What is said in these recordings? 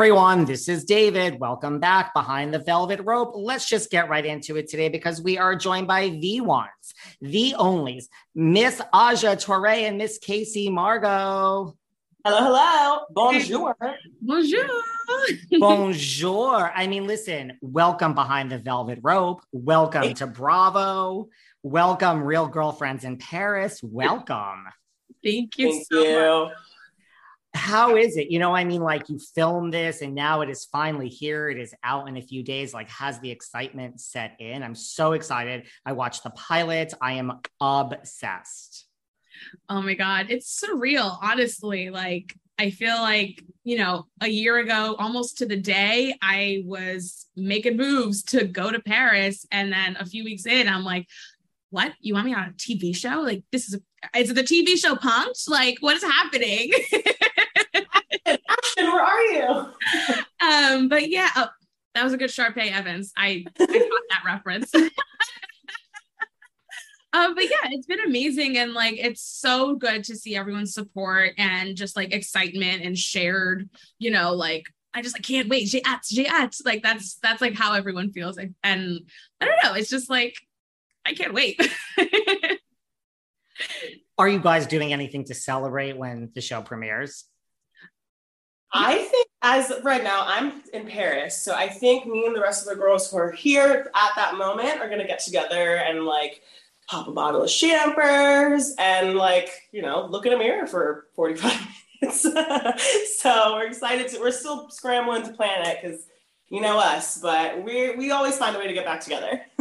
Everyone, this is David. Welcome back behind the velvet rope. Let's just get right into it today because we are joined by the ones, the onlys, Miss Adja Toure and Miss Kacey Margo. Hello, hello. Bonjour. Bonjour. Bonjour. I mean, listen, welcome behind the velvet rope. Welcome Hey. to Bravo. Welcome, Real Girlfriends in Paris. Welcome. Thank you Thank so you. much. How is it? You know, I mean, like you filmed this and now it is finally here. It is out in a few days. Like, has the excitement set in? I'm so excited. I watched the pilot. I am obsessed. Oh my God. It's surreal, honestly. Like, I feel like, you know, a year ago, almost to the day, I was making moves to go to Paris. And then a few weeks in, I'm like, what? You want me on a TV show? Like, this is, a, is the TV show Punked? Like, what is happening? Ashton, where are you? um, but yeah, oh, that was a good Sharpay Evans. I, I got that reference. um, but yeah, it's been amazing and like it's so good to see everyone's support and just like excitement and shared, you know, like I just like can't wait. J'ai hâte, j'ai hâte. Like that's that's like how everyone feels. And I don't know, it's just like I can't wait. Are you guys doing anything to celebrate when the show premieres? I think as right now, I'm in Paris. So I think me and the rest of the girls who are here at that moment are gonna get together and like pop a bottle of champers and like, you know, look in a mirror for 45 minutes. so we're excited to we're still scrambling to plan it because you know us, but we we always find a way to get back together.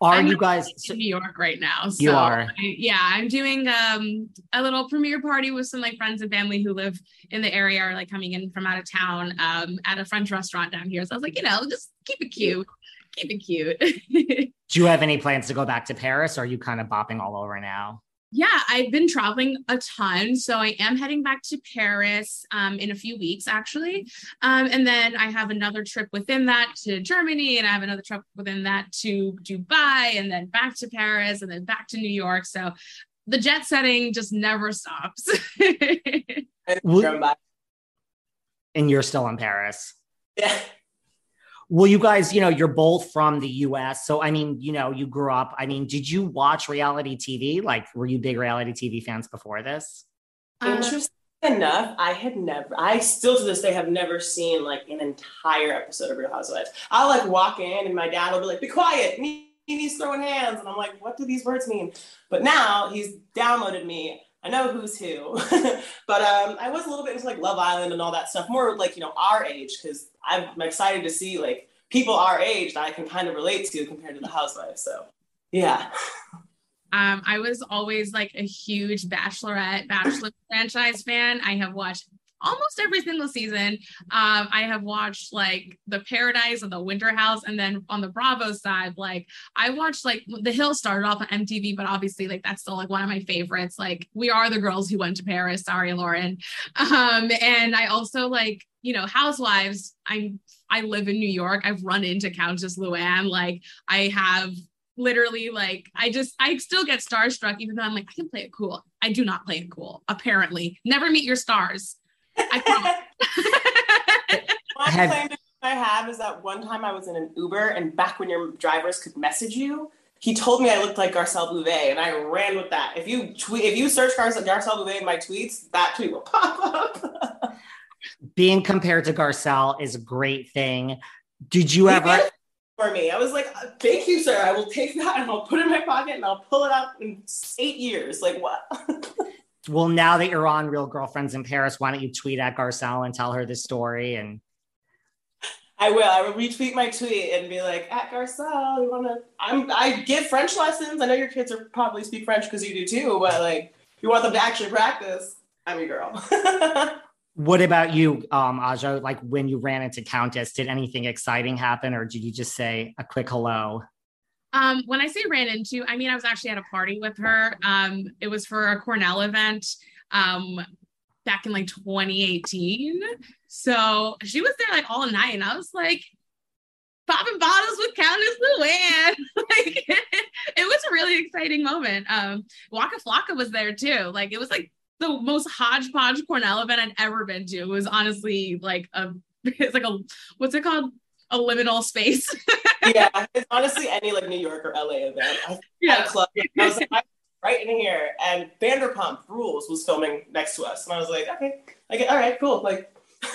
Are I'm you guys? in New York right now. So You are. I- yeah, I'm doing um a little premiere party with some like friends and family who live in the area or like coming in from out of town um at a French restaurant down here. So I was like, you know, just keep it cute. Keep it cute. Do you have any plans to go back to Paris? Or are you kind of bopping all over now? Yeah, I've been traveling a ton. So I am heading back to Paris um, in a few weeks, actually. Um, and then I have another trip within that to Germany, and I have another trip within that to Dubai, and then back to Paris, and then back to New York. So the jet setting just never stops. Will- Going back. And you're still in Paris. Yeah. Well, you guys, you know, you're both from the US. So, I mean, you know, you grew up. I mean, did you watch reality TV? Like, were you big reality TV fans before this? Uh, Interesting. enough, I had never, I still to this day have never seen like an entire episode of Real Housewives. I'll like walk in and my dad will be like, be quiet, He's throwing hands. And I'm like, what do these words mean? But now he's downloaded me. I know who's who. but um, I was a little bit into like Love Island and all that stuff, more like, you know, our age, because I'm excited to see like people our age that I can kind of relate to compared to the housewives. So yeah. Um, I was always like a huge Bachelorette, Bachelor franchise fan. I have watched almost every single season. Um, I have watched like The Paradise and The Winter House, and then on the Bravo side, like I watched like The Hill started off on MTV, but obviously like that's still like one of my favorites. Like We Are the Girls Who Went to Paris. Sorry, Lauren. Um, and I also like you know Housewives. I'm I live in New York. I've run into Countess Luann. Like I have literally like I just I still get starstruck even though I'm like I can play it cool. I do not play it cool. Apparently, never meet your stars. I One have, claim I have is that one time I was in an Uber and back when your drivers could message you, he told me I looked like Garcelle Beauvais, and I ran with that. If you tweet, if you search Garcelle, Garcelle Beauvais in my tweets, that tweet will pop up. Being compared to Garcelle is a great thing. Did you ever? For me, I was like, "Thank you, sir. I will take that and I'll put it in my pocket and I'll pull it out in eight years." Like what? well, now that you're on Real Girlfriends in Paris, why don't you tweet at Garcelle and tell her the story? And I will. I will retweet my tweet and be like, at Garcelle, you wanna? I'm. I give French lessons. I know your kids are probably speak French because you do too. But like, you want them to actually practice, I'm your girl. what about you, um, Adja? Like when you ran into Countess, did anything exciting happen, or did you just say a quick hello? Um, when I say ran into, I mean I was actually at a party with her. Um, it was for a Cornell event um, back in like 2018. So she was there like all night, and I was like popping bottles with Countess Luann. like it was a really exciting moment. Um, Waka Flocka was there too. Like it was like the most hodgepodge Cornell event I'd ever been to. It was honestly like a it's like a what's it called? A liminal space. yeah, it's honestly any like New York or LA event. I, yeah. club. I was like, right in here, and Vanderpump Rules was filming next to us, and I was like, okay, like, all right, cool, like.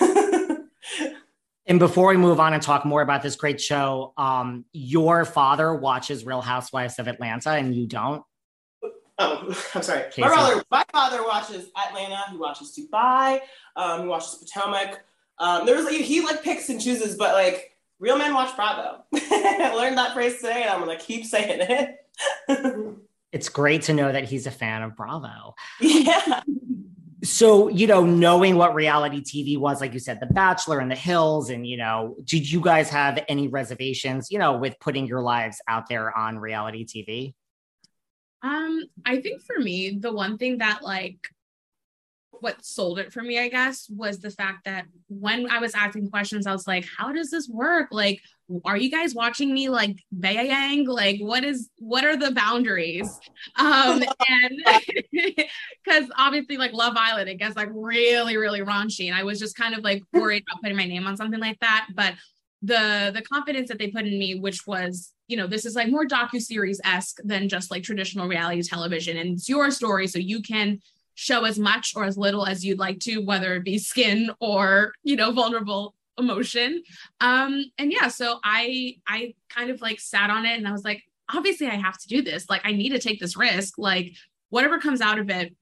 and before we move on and talk more about this great show, um, your father watches Real Housewives of Atlanta, and you don't. Oh, I'm sorry. My father, my father watches Atlanta. He watches Dubai. Um, he watches Potomac. Um, there was like he like picks and chooses, but like real men watch Bravo. I learned that phrase today, and I'm gonna keep saying it. it's great to know that he's a fan of Bravo. Yeah. So, you know, knowing what reality TV was, like you said, The Bachelor and The Hills, and, you know, did you guys have any reservations, you know, with putting your lives out there on reality TV? Um, I think for me, the one thing that like what sold it for me, I guess, was the fact that when I was asking questions, I was like, how does this work? Like, are you guys watching me like Bayang? Like, what is what are the boundaries? Um, and because obviously, like Love Island, it gets like really, really raunchy. And I was just kind of like worried about putting my name on something like that. But the the confidence that they put in me, which was, you know, this is like more docu series esque than just like traditional reality television, and it's your story, so you can show as much or as little as you'd like to, whether it be skin or you know vulnerable emotion. Um, and yeah, so I I kind of like sat on it, and I was like, obviously, I have to do this. Like, I need to take this risk. Like, whatever comes out of it,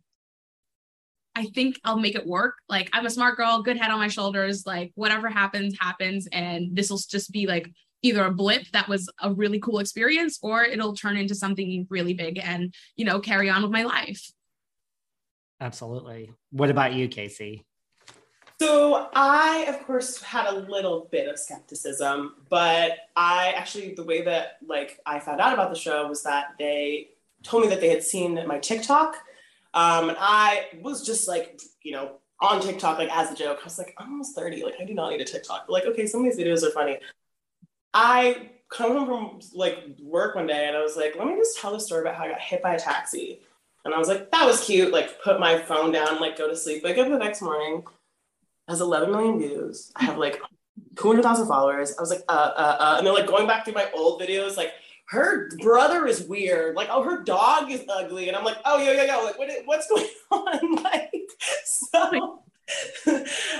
I think I'll make it work. Like I'm a smart girl, good head on my shoulders. Like whatever happens, happens. And this will just be like either a blip that was a really cool experience or it'll turn into something really big and, you know, carry on with my life. Absolutely. What about you, Kacey? So I, of course, had a little bit of skepticism, but I actually, the way that like I found out about the show was that they told me that they had seen my TikTok um, and I was just like, you know, on TikTok, like as a joke. I was like, I'm almost 30. Like, I do not need a TikTok. But like, okay, some of these videos are funny. I come home from like work one day and I was like, let me just tell the story about how I got hit by a taxi. And I was like, that was cute. Like, put my phone down, like, go to sleep. Wake up the next morning, has 11 million views. I have like 200,000 followers. I was like, uh, uh, uh. And they're like going back through my old videos, like her brother is weird. Like, oh, her dog is ugly. And I'm like, oh, yo, yo, yo, like, what, what's going on? Like, so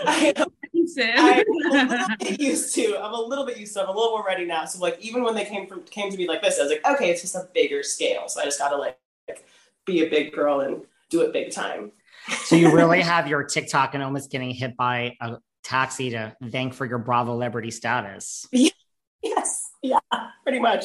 I, am, I'm a little used to. I'm a little bit used to. I'm a little more ready now. So like, even when they came from came to me like this, I was like, okay, it's just a bigger scale. So I just got to like be a big girl and do it big time. so you really have your TikTok and almost getting hit by a taxi to thank for your Bravo celebrity status. Yeah. Yes. Yeah. Pretty much.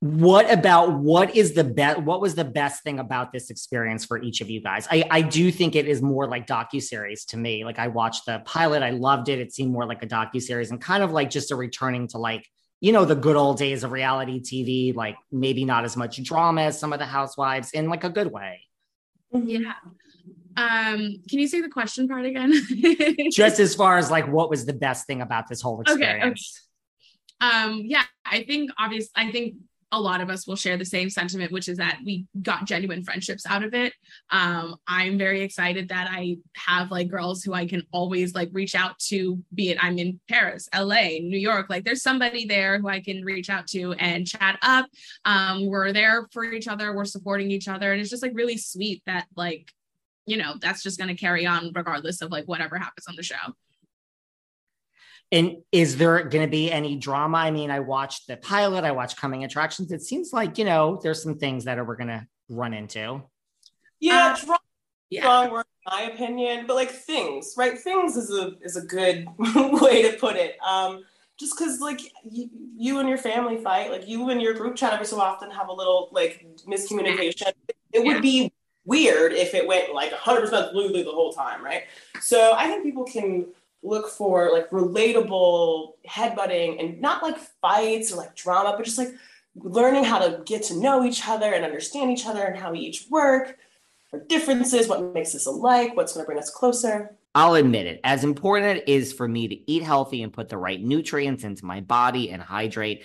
what about what is the best what was the best thing about this experience for each of you guys i i do think it is more like docu-series to me like i watched the pilot i loved it it seemed more like a docu-series and kind of like just a returning to like you know the good old days of reality tv like maybe not as much drama as some of the housewives in like a good way. Yeah. Um can you say the question part again? Just as far as like what was the best thing about this whole experience okay, okay um yeah i think obviously i think a lot of us will share the same sentiment which is that we got genuine friendships out of it. Um i'm very excited that i have like girls who i can always like reach out to be it i'm in paris la new york like there's somebody there who i can reach out to and chat up. Um we're there for each other we're supporting each other and it's just like really sweet that like you know that's just going to carry on regardless of like whatever happens on the show and is there going to be any drama? I mean, I watched the pilot, I watched Coming Attractions. It seems like, you know, there's some things that we're going to run into. Yeah, uh, drama, yeah. strong word, in my opinion, but like things, right? Things is a is a good way to put it. Um, just because like you, you and your family fight, like you and your group chat every so often have a little like miscommunication. It would yeah. be weird if it went like 100% smoothly the whole time, right? So I think people can look for like relatable headbutting and not like fights or like drama, but just like learning how to get to know each other and understand each other and how we each work, our differences, what makes us alike, what's going to bring us closer. I'll admit it, as important it is for me to eat healthy and put the right nutrients into my body and hydrate,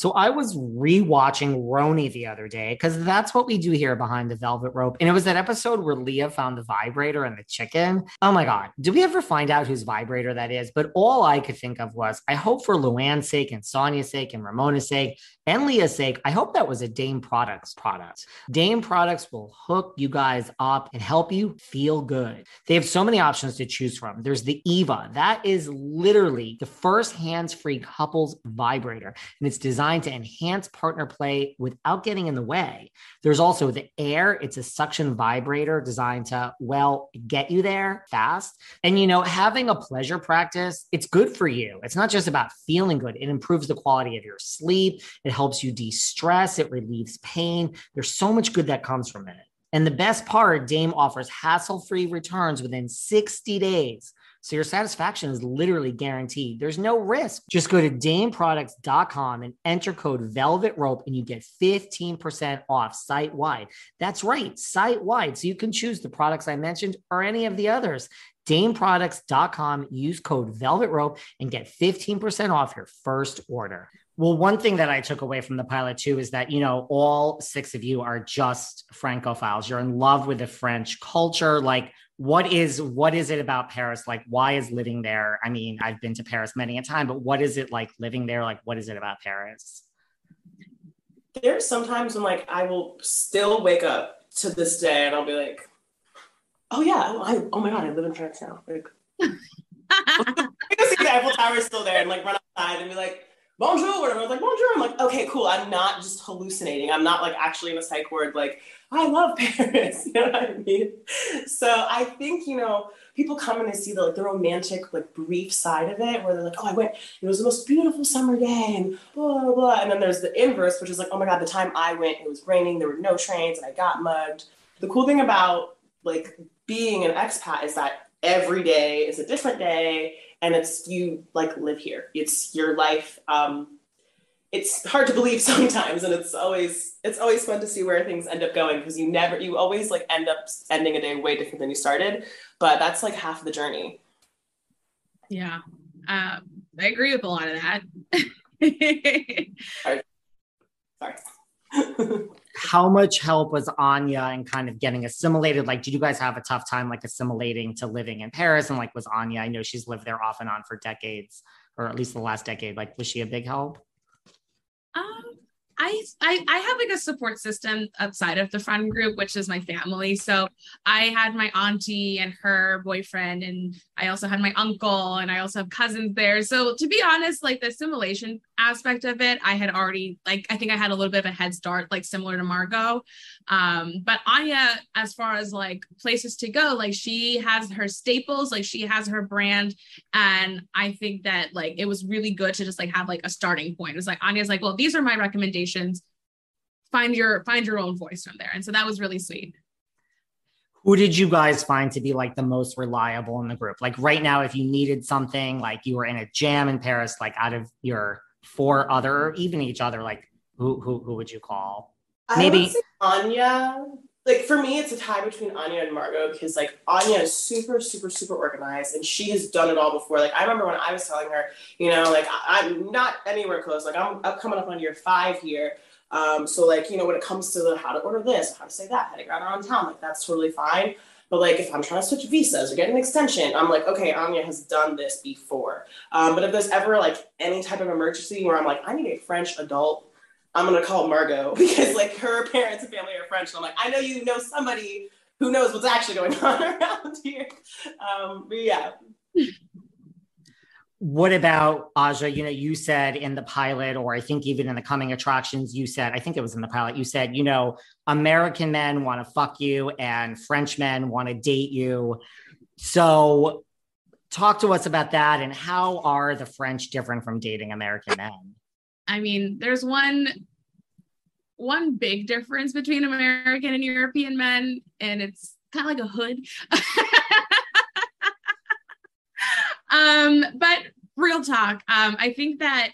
So I was rewatching RHONY the other day because that's what we do here behind the velvet rope. And it was that episode where Leah found the vibrator and the chicken. Oh my God. Did we ever find out whose vibrator that is? But all I could think of was I hope for Luann's sake and Sonja's sake and Ramona's sake and Leah's sake, I hope that was a Dame Products product. Dame Products will hook you guys up and help you feel good. They have so many options to choose from. There's the Eva, that is literally the first hands free couples vibrator, and it's designed to enhance partner play without getting in the way. There's also the Air, it's a suction vibrator designed to, well, get you there fast. And, you know, having a pleasure practice, it's good for you. It's not just about feeling good, it improves the quality of your sleep. It helps you de stress, it relieves pain. There's so much good that comes from it. And the best part, Dame offers hassle free returns within 60 days. So your satisfaction is literally guaranteed. There's no risk. Just go to dameproducts.com and enter code velvet rope and you get 15% off site wide. That's right, site wide. So you can choose the products I mentioned or any of the others. dameproducts.com, use code Velvet Rope and get 15% off your first order. Well, one thing that I took away from the pilot too is that, you know, all six of you are just Francophiles. You're in love with the French culture. Like, what is what is it about Paris? Like, why is living there? I mean, I've been to Paris many a time, but what is it like living there? Like, what is it about Paris? There's sometimes when like I will still wake up to this day and I'll be like, oh yeah, oh, I, oh my god, I live in France now. Like, because the Eiffel Tower is still there and like run outside and be like, bonjour, whatever. I was like, bonjour. I'm like, okay, cool. I'm not just hallucinating. I'm not like actually in a psych ward, like, I love Paris. You know what I mean? So I think, you know, people come and they see the like the romantic, like brief side of it where they're like, oh, I went, it was the most beautiful summer day and blah, blah, blah. And then there's the inverse, which is like, oh my God, the time I went, it was raining, there were no trains, and I got mugged. The cool thing about like being an expat is that every day is a different day and it's you like live here it's your life um it's hard to believe sometimes and it's always it's always fun to see where things end up going because you never you always like end up ending a day way different than you started but that's like half the journey yeah um, i agree with a lot of that sorry, sorry. how much help was Anja in kind of getting assimilated? Like, did you guys have a tough time like assimilating to living in Paris? And like, was Anja, I know she's lived there off and on for decades, or at least the last decade. Like, was she a big help? Um, I, I I have like a support system outside of the friend group, which is my family. So I had my auntie and her boyfriend, and I also had my uncle, and I also have cousins there. So to be honest, like the assimilation aspect of it, I had already like I think I had a little bit of a head start, like similar to Margaux. Um, but Anja, as far as like places to go, like she has her staples, like she has her brand, and I think that like it was really good to just like have like a starting point. It was like Anja's like, well, these are my recommendations. Find your find your own voice from there, and so that was really sweet who did you guys find to be like the most reliable in the group? Like right now, if you needed something, like you were in a jam in Paris, like out of your four other, even each other, like who who who would you call? Maybe Anja. Like for me, it's a tie between Anja and Margaux because like Anja is super, super, super organized and she has done it all before. Like I remember when I was telling her, you know, like I, am not anywhere close. Like I'm, I'm coming up on year five here. Um, so like, you know, when it comes to the how to order this, how to say that, how to get around town, like that's totally fine. But like if I'm trying to switch visas or get an extension, I'm like, okay, Anja has done this before. Um, but if there's ever like any type of emergency where I'm like, I need a French adult, I'm gonna call Margaux because like her parents and family are French. And I'm like, I know you know somebody who knows what's actually going on around here. Um, but yeah what about Adja? You know, you said in the pilot, or I think even in the coming attractions, you said, I think it was in the pilot, you said, you know, American men want to fuck you and French men want to date you. So, talk to us about that and how are the French different from dating American men? I mean, there's one one big difference between American and European men, and it's kind of like a hood. um, but real talk, um, I think that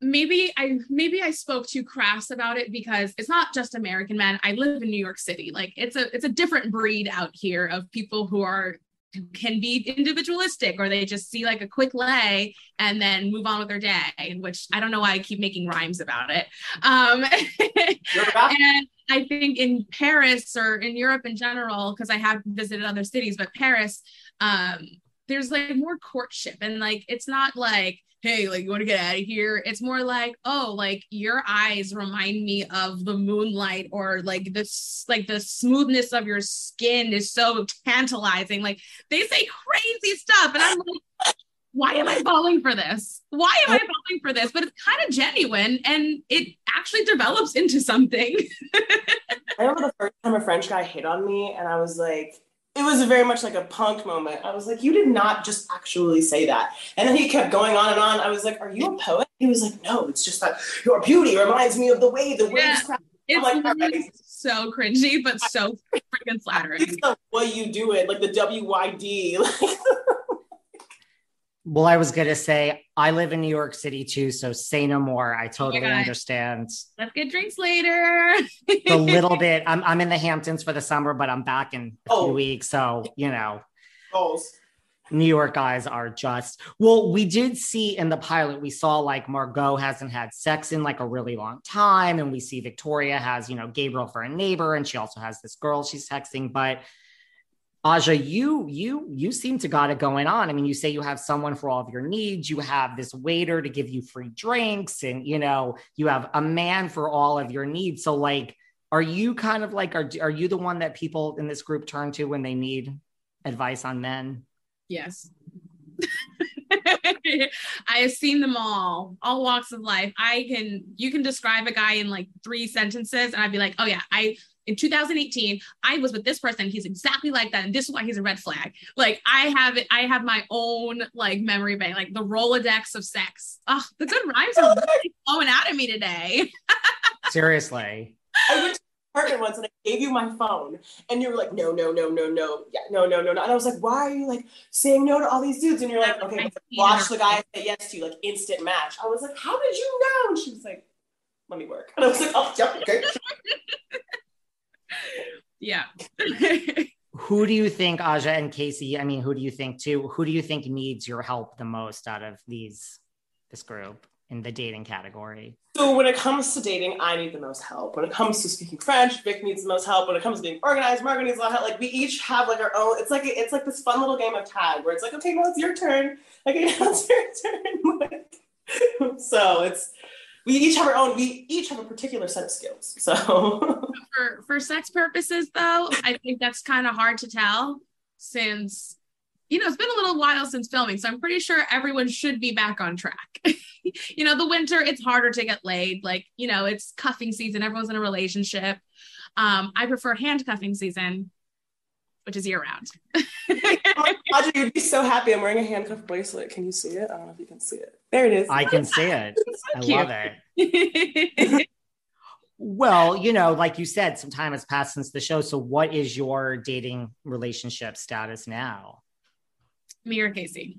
maybe I maybe I spoke too crass about it because it's not just American men. I live in New York City. Like it's a it's a different breed out here of people who are can be individualistic or they just see like a quick lay and then move on with their day which i don't know why i keep making rhymes about it um and i think in paris or in europe in general because i have visited other cities but paris um there's like more courtship and like it's not like hey like you want to get out of here it's more like oh like your eyes remind me of the moonlight or like this like the smoothness of your skin is so tantalizing like they say crazy stuff and i'm like why am I falling for this? Why am I falling for this? But it's kind of genuine and it actually develops into something. I remember the first time a French guy hit on me and I was like, it was very much like a punk moment. I was like, you did not just actually say that. And then he kept going on and on. I was like, are you a poet? He was like, no, it's just that your beauty reminds me of the way the waves yeah. It's like, right. so cringy, but so freaking flattering. It's the way you do it, like the WYD. Well, I was going to say, I live in New York City too. So say no more. I oh totally oh understand. Let's get drinks later. a little bit. I'm, I'm in the Hamptons for the summer, but I'm back in a oh. few weeks. So, you know. goals. New York guys are just well, we did see in the pilot, we saw like Margot hasn't had sex in like a really long time, and we see Victoria has, you know, Gabriel for a neighbor, and she also has this girl she's texting. But Adja, you you you seem to got it going on. I mean, you say you have someone for all of your needs, you have this waiter to give you free drinks, and you know, you have a man for all of your needs. So like are you kind of like are, are you the one that people in this group turn to when they need advice on men Yes. I have seen them all, all walks of life. I can, you can describe a guy in like three sentences, and I'd be like, oh yeah, I in 2018, I was with this person. He's exactly like that, and this is why he's a red flag. Like I have it, I have my own like memory bank, like the Rolodex of sex. Oh, the good rhymes are really flowing out of me today. Seriously. I went to your apartment once and I gave you my phone and you were like, no, no, no, no, no, yeah, no, no, no, no. And I was like, why are you like saying no to all these dudes? And you're like, okay, watch the guy say yes to you, like instant match. I was like, how did you know? And she was like, let me work. And I was like, oh, yeah, okay. yeah. who do you think, Adja and Kacey? I mean, who do you think too? Who do you think needs your help the most out of these this group? in the dating category? So when it comes to dating, I need the most help. When it comes to speaking French, Vic needs the most help. When it comes to being organized, Margaret needs a lot of help. Like we each have like our own. It's like it's like this fun little game of tag where it's like, okay, now it's your turn. Okay, now it's your turn. so it's we each have our own. We each have a particular set of skills. So for for sex purposes, though, I think that's kind of hard to tell since you know, it's been a little while since filming, so I'm pretty sure everyone should be back on track. you know, the winter, it's harder to get laid. Like, you know, it's cuffing season, everyone's in a relationship. Um, I prefer handcuffing season, which is year round. Audrey, you'd be so happy. I'm wearing a handcuff bracelet. Can you see it? I don't know if you can see it. There it is. I can see it. I love it. Well, you know, like you said, some time has passed since the show. So, what is your dating relationship status now? Me or Kacey?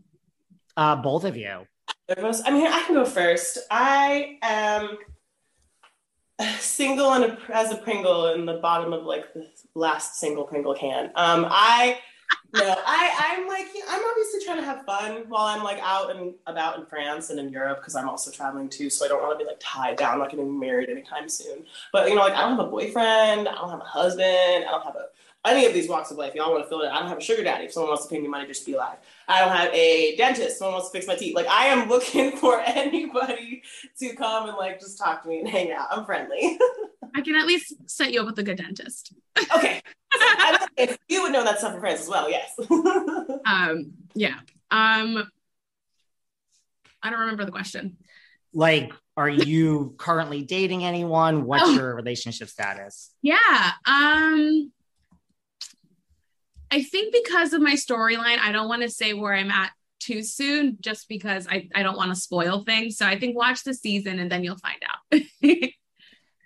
Uh, both of you. I mean, I can go first. I am single and a, as a Pringle in the bottom of like the last single Pringle can. Um, I, know, I, I'm like, I'm obviously trying to have fun while I'm like out and about in France and in Europe because I'm also traveling too. So I don't want to be like tied down, not getting married anytime soon. But you know, like I don't have a boyfriend, I don't have a husband, I don't have a any of these walks of life. Y'all want to fill it. I don't have a sugar daddy. If someone wants to pay me money, just be alive. I don't have a dentist. Someone wants to fix my teeth. Like I am looking for anybody to come and like just talk to me and hang out. I'm friendly. I can at least set you up with a good dentist. Okay. if you would know that stuff for France as well, yes. um. Yeah. Um. I don't remember the question. Like, are you currently dating anyone? What's oh. your relationship status? Yeah. Um I think because of my storyline, I don't want to say where I'm at too soon just because I, I don't want to spoil things. So I think watch the season and then you'll find out.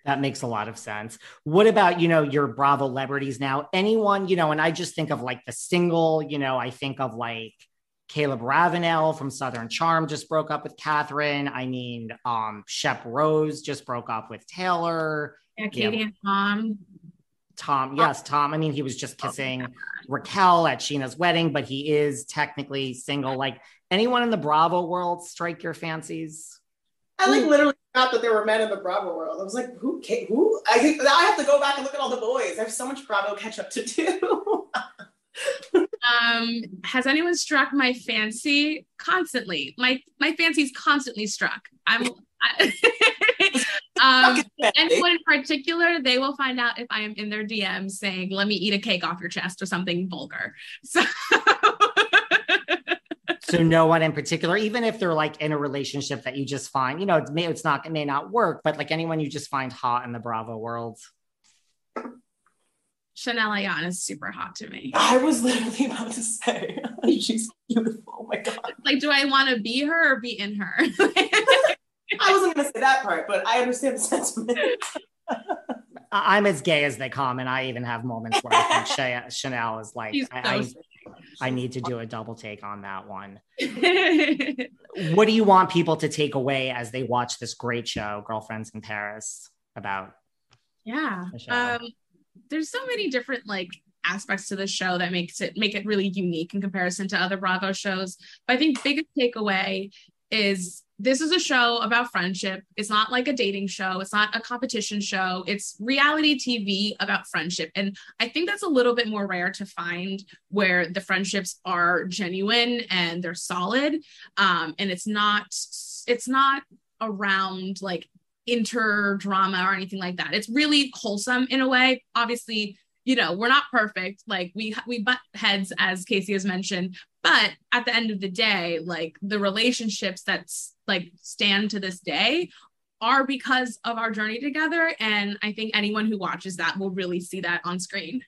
that makes a lot of sense. What about, you know, your Bravo celebrities now? Anyone, you know, and I just think of like the single, you know, I think of like Caleb Ravenel from Southern Charm just broke up with Catherine. I mean, um, Shep Rose just broke up with Taylor. Yeah, Katie yeah. and Tom. Tom, yes, Tom. I mean, he was just kissing Raquel at Scheana's wedding, but he is technically single. Like anyone in the Bravo world strike your fancies? I like literally forgot that there were men in the Bravo world. I was like, who? Came, Who? I now I have to go back and look at all the boys. I have so much Bravo catch up to do. um, has anyone struck my fancy? Constantly, my my fancy's constantly struck. I'm. I, um, anyone in particular, they will find out if I am in their DMs saying, "Let me eat a cake off your chest" or something vulgar. So. So no one in particular, even if they're like in a relationship that you just find, you know, it may, it's not, it may not work, but like anyone you just find hot in the Bravo world. Chanel Ayan is super hot to me. I was literally about to say, she's beautiful. Oh my God. Like, do I want to be her or be in her? I wasn't going to say that part, but I understand the sentiment. I'm as gay as they come, and I even have moments where I think Chanel is like, I, I, I, need to do a double take on that one. what do you want people to take away as they watch this great show, Girlfriends in Paris, about? Yeah, um, there's so many different like aspects to the show that makes it make it really unique in comparison to other Bravo shows. But I think biggest takeaway is this is a show about friendship. It's not like a dating show. It's not a competition show. It's reality TV about friendship. And I think that's a little bit more rare to find where the friendships are genuine and they're solid. Um, and it's not, it's not around like inter drama or anything like that. It's really wholesome in a way. Obviously, you know, we're not perfect. Like we we butt heads, as Kacey has mentioned, but at the end of the day, like the relationships that's like stand to this day are because of our journey together. And I think anyone who watches that will really see that on screen.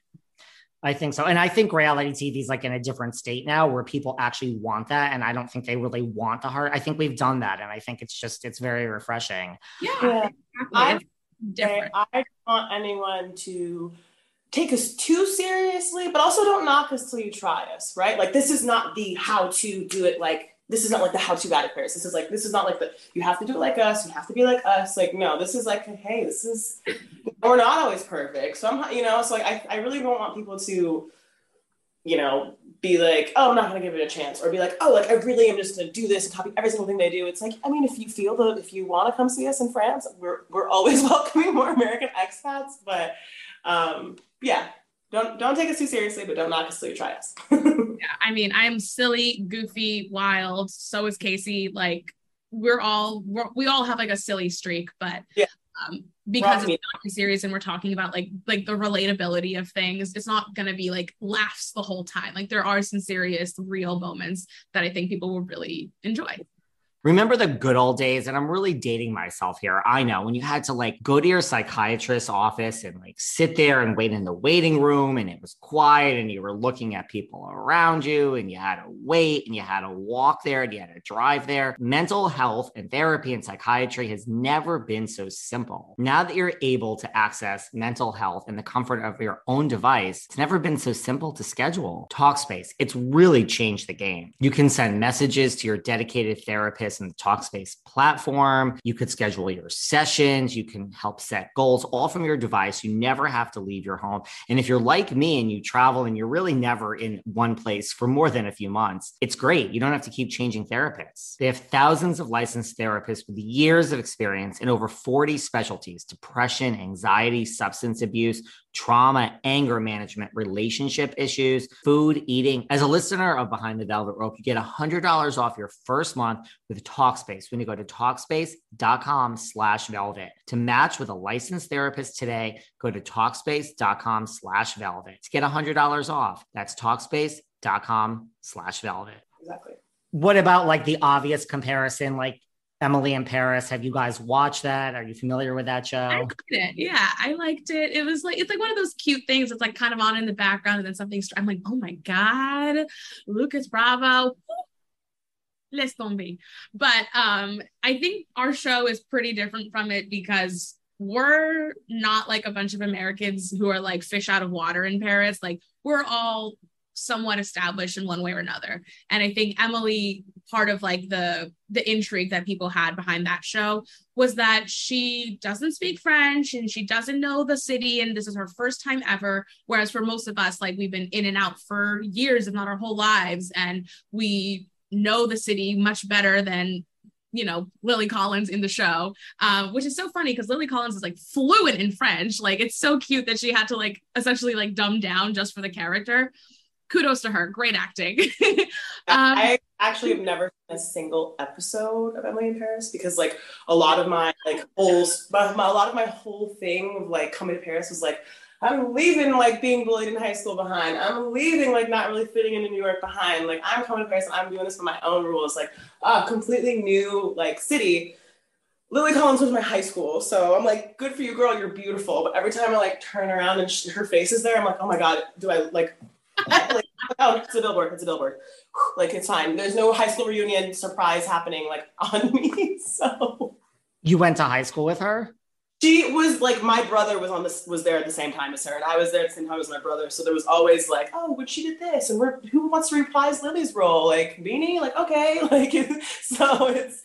I think so. And I think reality TV is like in a different state now where people actually want that. And I don't think they really want the heart. I think we've done that. And I think it's just, it's very refreshing. Yeah. yeah. I, different. I don't want anyone to take us too seriously, but also don't knock us till you try us, right? Like this is not the how to do it like this is not like the how to guide of Paris. This is like this is not like the you have to do it like us, you have to be like us. Like no, this is like hey, this is we're not always perfect. So I'm you know, so like I, I really don't want people to, you know, be like, oh, I'm not gonna give it a chance, or be like, oh, like I really am just gonna do this and copy every single thing they do. It's like, I mean, if you feel that if you want to come see us in France, we're we're always welcoming more American expats, but um yeah, don't don't take us too seriously, but don't knock us till you try us. yeah, I mean, I'm silly, goofy, wild. So is Kacey. Like we're all we're, we all have like a silly streak, but yeah. Um, because it's not serious and we're talking about like like the relatability of things it's not going to be like laughs the whole time like there are some serious real moments that i think people will really enjoy Remember the good old days? And I'm really dating myself here. I know when you had to like go to your psychiatrist's office and like sit there and wait in the waiting room and it was quiet and you were looking at people around you and you had to wait and you had to walk there and you had to drive there. Mental health and therapy and psychiatry has never been so simple. Now that you're able to access mental health in the comfort of your own device, it's never been so simple to schedule. Talkspace, it's really changed the game. You can send messages to your dedicated therapist in the Talkspace platform. You could schedule your sessions. You can help set goals all from your device. You never have to leave your home. And if you're like me and you travel and you're really never in one place for more than a few months, it's great. You don't have to keep changing therapists. They have thousands of licensed therapists with years of experience in over 40 specialties depression, anxiety, substance abuse trauma, anger management, relationship issues, food, eating. As a listener of Behind the Velvet Rope, you get $100 off your first month with Talkspace when you go to Talkspace.com slash velvet. To match with a licensed therapist today, go to Talkspace.com slash velvet to get $100 off. That's Talkspace.com slash velvet. Exactly. What about like the obvious comparison, like Emily in Paris. Have you guys watched that? Are you familiar with that show? I liked it. Yeah, I liked it. It was like it's like one of those cute things. It's like kind of on in the background, and then something. I'm like, oh my god, Lucas Bravo. Let's don't be. But um, I think our show is pretty different from it because we're not like a bunch of Americans who are like fish out of water in Paris. Like we're all somewhat established in one way or another. And I think Emily, part of like the the intrigue that people had behind that show was that she doesn't speak French and she doesn't know the city and this is her first time ever. Whereas for most of us, like we've been in and out for years, if not our whole lives, and we know the city much better than you know Lily Collins in the show, um, which is so funny because Lily Collins is like fluent in French. Like it's so cute that she had to like essentially like dumb down just for the character kudos to her. Great acting. um, I actually have never seen a single episode of Emily in Paris because like a lot of my like whole my, my, a lot of my whole thing of like coming to Paris was like I'm leaving like being bullied in high school behind. I'm leaving like not really fitting into New York behind. Like I'm coming to Paris and I'm doing this for my own rules. Like a completely new like city. Lily Collins was my high school, so I'm like, good for you, girl. You're beautiful. But every time I like turn around and sh- her face is there, I'm like, oh my god, do I like like, oh, it's a billboard. It's a billboard. Like it's fine. There's no high school reunion surprise happening like on me. So you went to high school with her. She was like my brother was on this was there at the same time as her, and I was there at the same time as my brother. So there was always like, oh, but she did this, and we're who wants to reprise Lily's role? Like Beanie, like okay, like so it's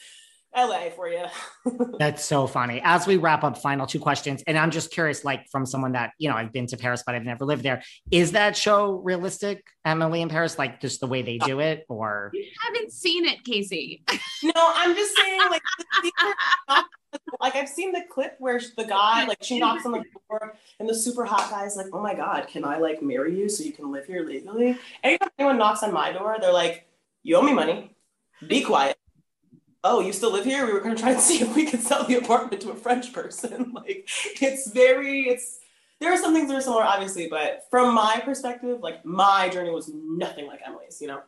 LA for you. That's so funny. As we wrap up, final two questions, and I'm just curious, like from someone that you know, I've been to Paris, but I've never lived there. Is that show realistic, Emily in Paris? Like just the way they do it, or You haven't seen it, Kacey. no, I'm just saying, like, like I've seen the clip where the guy, like, she knocks on the door, and the super hot guy's like, "Oh my god, can I like marry you so you can live here legally?" Anytime anyone knocks on my door, they're like, "You owe me money. Be quiet." Oh, you still live here? We were going to try and see if we could sell the apartment to a French person. like, it's very, it's. There are some things that are similar, obviously, but from my perspective, like my journey was nothing like Emily's. You know.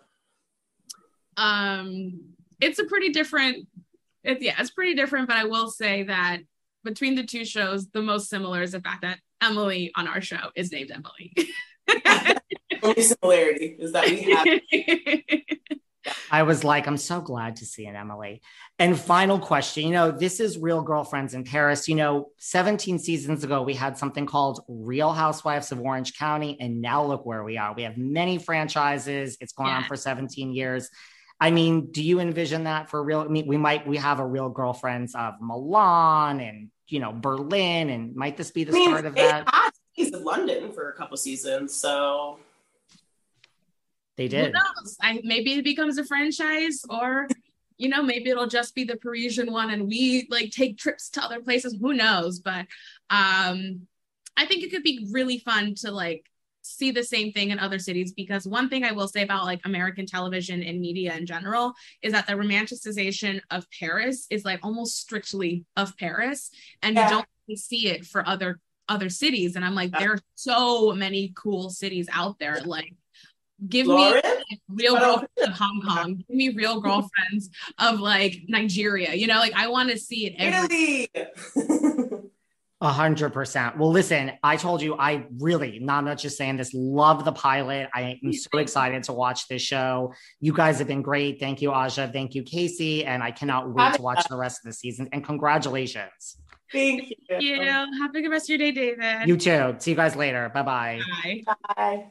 um it's a pretty different it, yeah it's pretty different but i will say that between the two shows the most similar is the fact that emily on our show is named emily only similarity is that we have I was like, I'm so glad to see it, Emily. And final question, you know, this is Real Girlfriends in Paris. You know, 17 seasons ago, we had something called Real Housewives of Orange County, and now look where we are. We have many franchises. It's gone on for 17 years. I mean, do you envision that for real? I mean, we might we have a Real Girlfriends of Milan and you know Berlin, and might this be the I mean, start of that? had cities of London for a couple seasons, so They who did. knows? I, maybe it becomes a franchise or you know maybe it'll just be the parisian one and we like take trips to other places. Who knows? But um i think it could be really fun to like see the same thing in other cities because one thing i will say about like american television and media in general is that the romanticization of paris is like almost strictly of paris and Yeah. you don't really see it for other other cities. And i'm like there are so many cool cities out there. Like give me real girlfriends of Hong Kong. Give me real girlfriends of like Nigeria. You know, like I want to see it every Italy. A hundred percent. Well, listen, I told you I really, not, not just saying this, love the pilot. I am so excited to watch this show. You guys have been great. Thank you, Adja. Thank you, Kacey. And I cannot wait to watch the rest of the season. And congratulations. Thank you. you. Have a good rest of your day, David. You too. See you guys later. Bye bye. Bye. Bye.